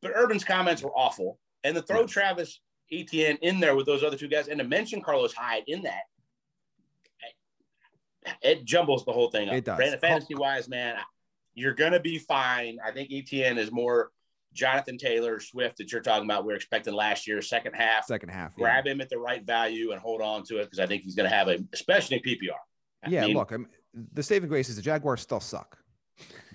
But Urban's comments were awful, and to throw yeah. Travis Etienne in there with those other two guys, and to mention Carlos Hyde in that, it jumbles the whole thing up. It does. Fantasy wise, man, you're gonna be fine. I think Etienne is more Jonathan Taylor, Swift that you're talking about, we're expecting last year, second half. Second half. Grab yeah. him at the right value and hold on to it because I think he's to have a, especially PPR. I yeah, mean, look, I'm, the saving grace is the Jaguars still suck.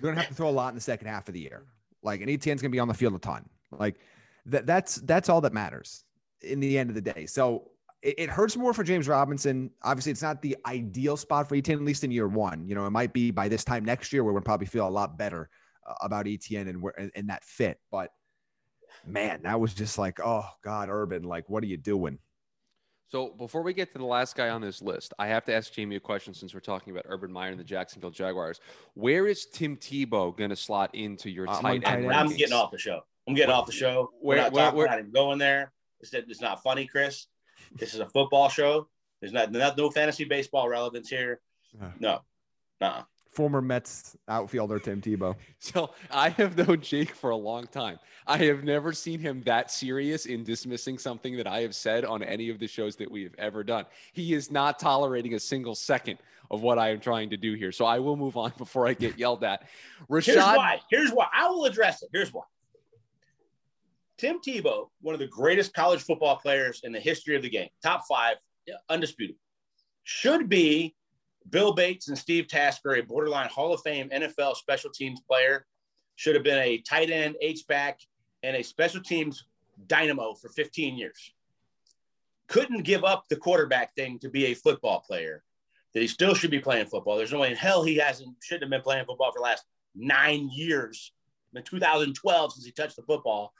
You're to have to throw a lot in the second half of the year. Like, an Etienne's to be on the field a ton. Like, that that's that's all that matters in the end of the day. So it, it, hurts more for James Robinson. Obviously, it's not the ideal spot for Etienne, at least in year one. You know, it might be by this time next year where we'll probably feel a lot better about Etienne and where and that fit. But man, that was just like, oh God, Urban, like, what are you doing? So before we get to the last guy on this list, I have to ask Jamie a question since we're talking about Urban Meyer and the Jacksonville Jaguars. Where is Tim Tebow going to slot into your uh, tight end? I'm getting off the show. I'm getting off the show. We're not where, talking, where, not even going there. It's, it's not funny, Chris. This is a football show. There's not, not no fantasy baseball relevance here. No, no former Mets outfielder Tim Tebow. So I have known Jake for a long time. I have never seen him that serious in dismissing something that I have said on any of the shows that we have ever done. He is not tolerating a single second of what I am trying to do here. So I will move on before I get yelled at. Rashod, Here's why. Here's why. I will address it. Here's why. Tim Tebow, one of the greatest college football players in the history of the game, top five, undisputed, should be Bill Bates and Steve Tasker, a borderline Hall of Fame NFL special teams player, should have been a tight end, H-back, and a special teams dynamo for 15 years. Couldn't give up the quarterback thing to be a football player, that he still should be playing football. There's no way in hell he hasn't, shouldn't have been playing football for the last nine years, in 2012 since he touched the football.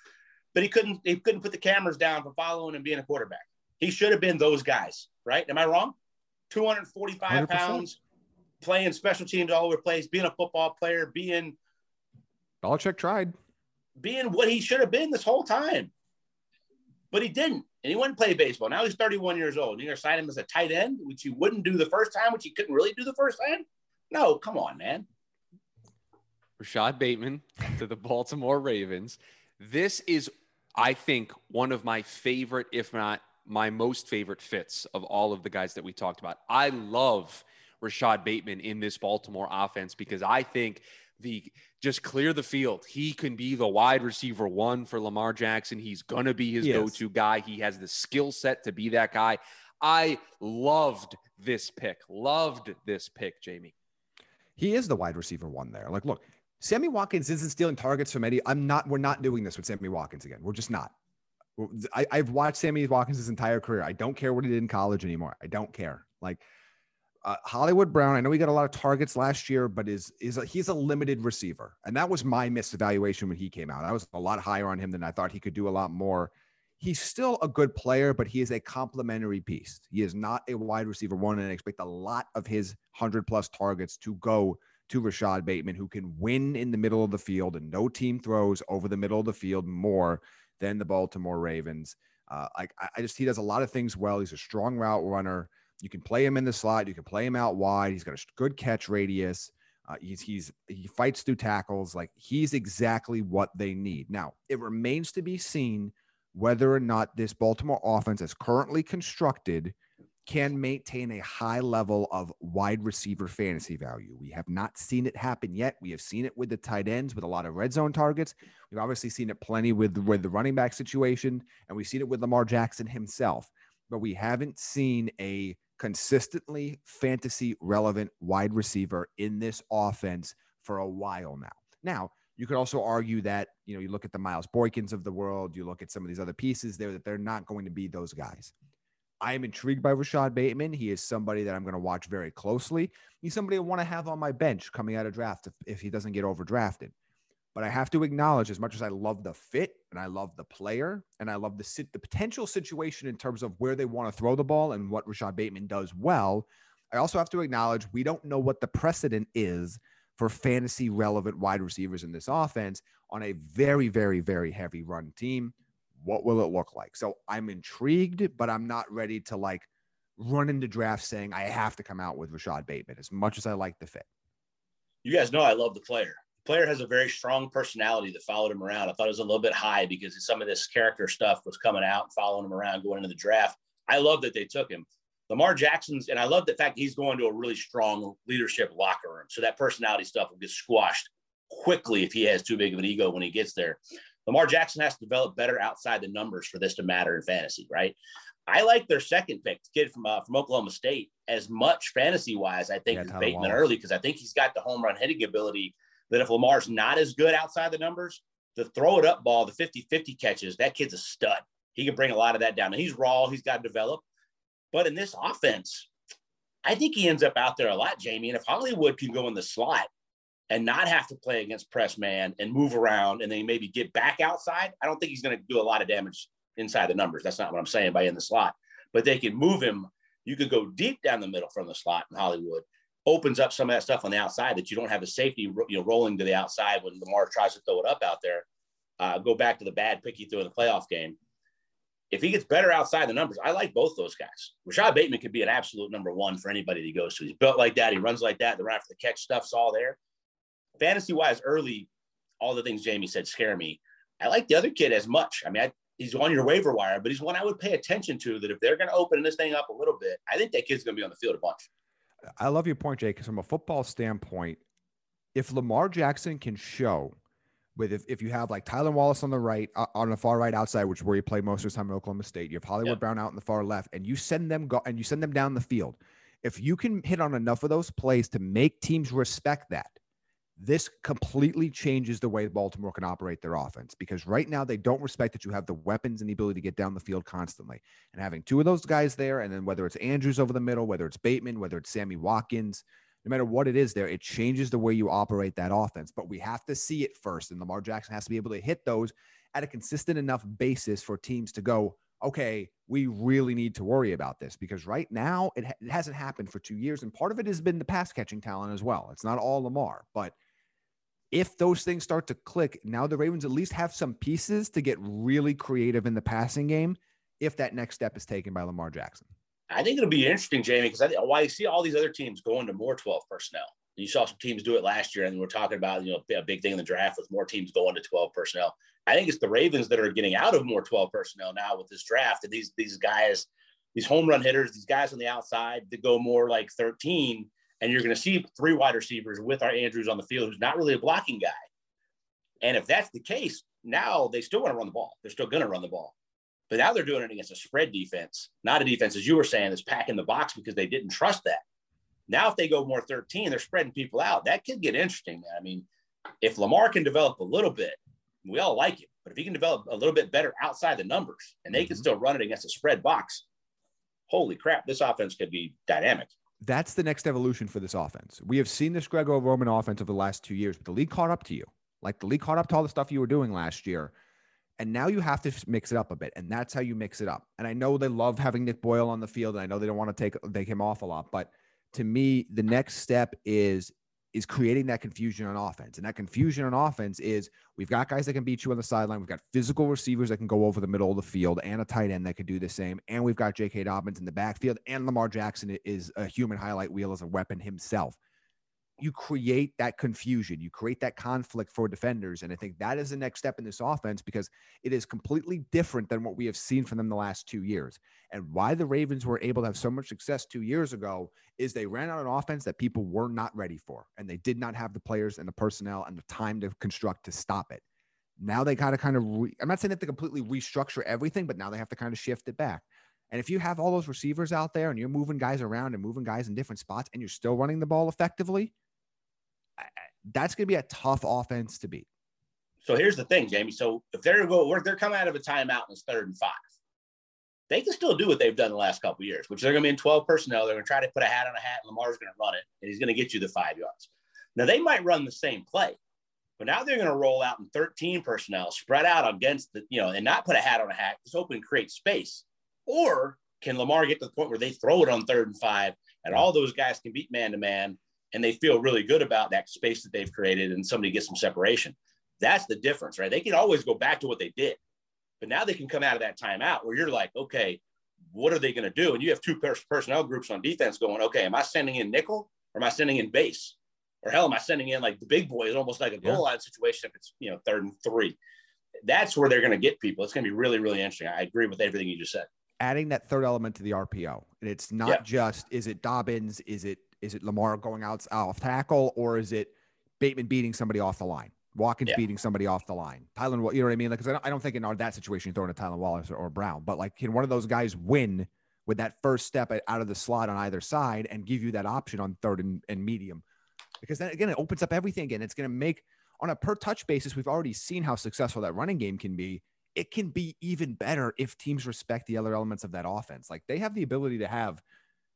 But he couldn't, he couldn't put the cameras down for following and being a quarterback. He should have been those guys, right? Am I wrong? 245 pounds, playing special teams all over the place, being a football player, being Belichick tried. Being what he should have been this whole time. But he didn't. And he wouldn't play baseball. Now he's 31 years old. You're to sign him as a tight end, which you wouldn't do the first time, which you couldn't really do the first time? No, come on, man. Rashod Bateman to the Baltimore Ravens. This is, I think, one of my favorite, if not my most favorite fits of all of the guys that we talked about. I love Rashod Bateman in this Baltimore offense because I think the just clear the field. He can be the wide receiver one for Lamar Jackson. He's going to be his yes. go to guy. He has the skill set to be that guy. I loved this pick. Loved this pick, Jamie. He is the wide receiver one there. Like, look, Sammy Watkins isn't stealing targets from Eddie. I'm not, we're not doing this with Sammy Watkins again. We're just not. I, I've watched Sammy Watkins his entire career. I don't care what he did in college anymore. I don't care. Like, uh, Hollywood Brown, I know he got a lot of targets last year, but is is a, he's a limited receiver, and that was my misevaluation when he came out. I was a lot higher on him than I thought he could do a lot more. He's still a good player, but he is a complementary piece. He is not a wide receiver one, and I expect a lot of his hundred plus targets to go to Rashod Bateman, who can win in the middle of the field, and no team throws over the middle of the field more than the Baltimore Ravens. Uh, like I just he does a lot of things well. He's a strong route runner. You can play him in the slot. You can play him out wide. He's got a good catch radius. Uh, he's he's he fights through tackles. Like he's exactly what they need. Now it remains to be seen whether or not this Baltimore offense, as currently constructed, can maintain a high level of wide receiver fantasy value. We have not seen it happen yet. We have seen it with the tight ends with a lot of red zone targets. We've obviously seen it plenty with with the running back situation, and we've seen it with Lamar Jackson himself. But we haven't seen a consistently fantasy relevant wide receiver in this offense for a while now. Now, you could also argue that, you know, you look at the Miles Boykins of the world, you look at some of these other pieces there that they're not going to be those guys. I am intrigued by Rashod Bateman. He is somebody that I'm going to watch very closely. He's somebody I want to have on my bench coming out of draft if, if he doesn't get overdrafted. But I have to acknowledge, as much as I love the fit and I love the player and I love the sit, the potential situation in terms of where they want to throw the ball and what Rashod Bateman does well, I also have to acknowledge we don't know what the precedent is for fantasy relevant wide receivers in this offense on a very, very, very heavy run team. What will it look like? So I'm intrigued, but I'm not ready to like run into draft saying I have to come out with Rashod Bateman as much as I like the fit. You guys know I love the player The player has a very strong personality that followed him around. I thought it was a little bit high because some of this character stuff was coming out and following him around going into the draft. I love that they took him. Lamar Jackson's, and I love the fact he's going to a really strong leadership locker room. So that personality stuff will get squashed quickly if he has too big of an ego when he gets there. Lamar Jackson has to develop better outside the numbers for this to matter in fantasy, right? I like their second pick, kid from uh, from Oklahoma State, as much fantasy wise. I think yeah, as Bateman Wallace. early because I think he's got the home run hitting ability that if Lamar's not as good outside the numbers, the throw it up ball, the 50 50 catches, that kid's a stud. He can bring a lot of that down. And he's raw, he's got to develop. But in this offense, I think he ends up out there a lot, Jamie. And if Hollywood can go in the slot and not have to play against press man and move around and then maybe get back outside, I don't think he's going to do a lot of damage inside the numbers. That's not what I'm saying by in the slot. But they can move him. You could go deep down the middle from the slot in Hollywood opens up some of that stuff on the outside that you don't have a safety, you know, rolling to the outside when Lamar tries to throw it up out there. Uh, go back to the bad pick he threw in the playoff game. If he gets better outside the numbers, I like both those guys. Rashod Bateman could be an absolute number one for anybody that he goes to. He's built like that. He runs like that. The run after the catch stuff's all there. Fantasy wise, early, all the things Jamie said scare me. I like the other kid as much. I mean, I, he's on your waiver wire, but he's one I would pay attention to. That if they're going to open this thing up a little bit, I think that kid's going to be on the field a bunch. I love your point, Jake, because from a football standpoint, if Lamar Jackson can show with if, if you have like Tylan Wallace on the right, uh, on the far right outside, which is where you play most of the time in Oklahoma State, you have Hollywood yep. Brown out in the far left, and you send them go and you send them down the field. If you can hit on enough of those plays to make teams respect that, this completely changes the way Baltimore can operate their offense because right now they don't respect that you have the weapons and the ability to get down the field constantly. And having two of those guys there, and then whether it's Andrews over the middle, whether it's Bateman, whether it's Sammy Watkins, no matter what it is there, it changes the way you operate that offense. But we have to see it first. And Lamar Jackson has to be able to hit those at a consistent enough basis for teams to go, okay, we really need to worry about this because right now it, ha- it hasn't happened for two years. And part of it has been the pass catching talent as well. It's not all Lamar, but if those things start to click, now the Ravens at least have some pieces to get really creative in the passing game if that next step is taken by Lamar Jackson. I think it'll be interesting, Jamie, because I think why you see all these other teams going to more 12 personnel. You saw some teams do it last year, and we're talking about you know a big thing in the draft with more teams going to 12 personnel. I think it's the Ravens that are getting out of more 12 personnel now with this draft, and these these guys, these home run hitters, these guys on the outside that go more like 13, and you're going to see three wide receivers with our Andrews on the field, who's not really a blocking guy. And if that's the case, now they still want to run the ball. They're still going to run the ball. But now they're doing it against a spread defense, not a defense, as you were saying, that's packing the box because they didn't trust that. Now, if they go more 13, they're spreading people out. That could get interesting, man. I mean, if Lamar can develop a little bit, we all like it, but if he can develop a little bit better outside the numbers and they mm-hmm. can still run it against a spread box, holy crap, this offense could be dynamic. That's the next evolution for this offense. We have seen this Greg Roman offense over the last two years, but the league caught up to you. Like the league caught up to all the stuff you were doing last year. And now you have to mix it up a bit. And that's how you mix it up. And I know they love having Nick Boyle on the field. And I know they don't want to take take him off a lot, but to me, the next step is is creating that confusion on offense. And that confusion on offense is we've got guys that can beat you on the sideline. We've got physical receivers that can go over the middle of the field and a tight end that could do the same. And we've got J.K. Dobbins in the backfield. And Lamar Jackson is a human highlight wheel as a weapon himself you create that confusion, you create that conflict for defenders. And I think that is the next step in this offense because it is completely different than what we have seen from them the last two years. And why the Ravens were able to have so much success two years ago is they ran out an offense that people were not ready for, and they did not have the players and the personnel and the time to construct to stop it. Now they kind of kind of re- I'm not saying that they completely restructure everything, but now they have to kind of shift it back. And if you have all those receivers out there and you're moving guys around and moving guys in different spots and you're still running the ball effectively, that's going to be a tough offense to beat. So here's the thing, Jamie. So if they're go, they're coming out of a timeout and it's third and five, they can still do what they've done the last couple years, which they're going to be in 12 personnel. They're going to try to put a hat on a hat, and Lamar's going to run it, and he's going to get you the five yards. Now they might run the same play, but now they're going to roll out in 13 personnel, spread out against the, you know, and not put a hat on a hat, just open and create space. Or can Lamar get to the point where they throw it on third and five, and all those guys can beat man to man, and they feel really good about that space that they've created and somebody gets some separation. That's the difference, right? They can always go back to what they did, but now they can come out of that timeout where you're like, okay, what are they going to do? And you have two personnel groups on defense going, okay, am I sending in nickel or am I sending in base? Or hell, am I sending in like the big boy is almost like a goal yeah. line situation if it's, you know, third and three? That's where they're going to get people. It's going to be really, really interesting. I agree with everything you just said. Adding that third element to the RPO. And it's not yeah. just, is it Dobbins? Is it is it Lamar going out off tackle or is it Bateman beating somebody off the line? Watkins yeah. beating somebody off the line. Tylan, you know what I mean? Like, because I, don't, I don't think in that situation you're throwing a Tylan Wallace or, or Brown, but like, can one of those guys win with that first step out of the slot on either side and give you that option on third and, and medium? Because then again, it opens up everything again. It's going to make on a per touch basis. We've already seen how successful that running game can be. It can be even better if teams respect the other elements of that offense. Like they have the ability to have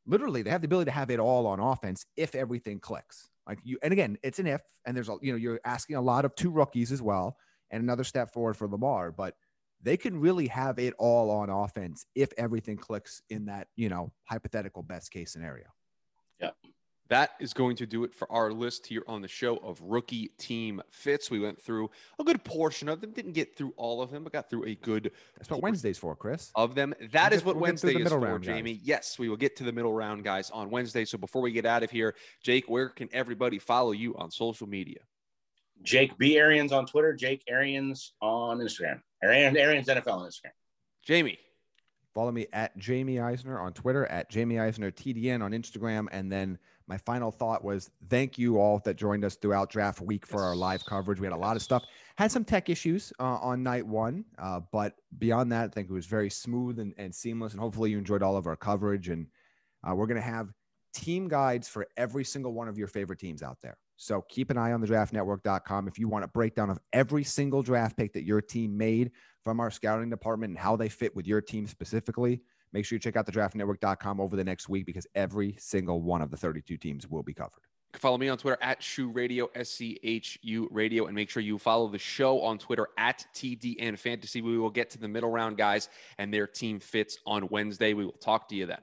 literally they have the ability to have it all on offense if everything clicks. Like you, and again, it's an if, and there's a you know you're asking a lot of two rookies as well, and another step forward for Lamar, but they can really have it all on offense if everything clicks in that you know hypothetical best case scenario. Yeah. That is going to do it for our list here on the show of rookie team fits. We went through a good portion of them. Didn't get through all of them, but got through a good. That's what Wednesday's for, Chris. Of them. That we'll is what we'll Wednesday is for, round, Jamie. Guys. Yes, we will get to the middle round, guys, on Wednesday. So before we get out of here, Jake, where can everybody follow you on social media? Jake B. Arians on Twitter, Jake Arians on Instagram, Arians, Arians NFL on Instagram. Jamie. Follow me at Jamie Eisner on Twitter, at Jamie Eisner TDN on Instagram, and then my final thought was thank you all that joined us throughout draft week for our live coverage. We had a lot of stuff, had some tech issues uh, on night one, uh, but beyond that, I think it was very smooth and, and seamless. And hopefully, you enjoyed all of our coverage. And uh, we're going to have team guides for every single one of your favorite teams out there. So keep an eye on the draftnetwork.com if you want a breakdown of every single draft pick that your team made from our scouting department and how they fit with your team specifically. Make sure you check out the draftnetwork.com over the next week because every single one of the 32 teams will be covered. Follow me on Twitter at Schu Radio, S C H U Radio, and make sure you follow the show on Twitter at TDN Fantasy. We will get to the middle round guys and their team fits on Wednesday. We will talk to you then.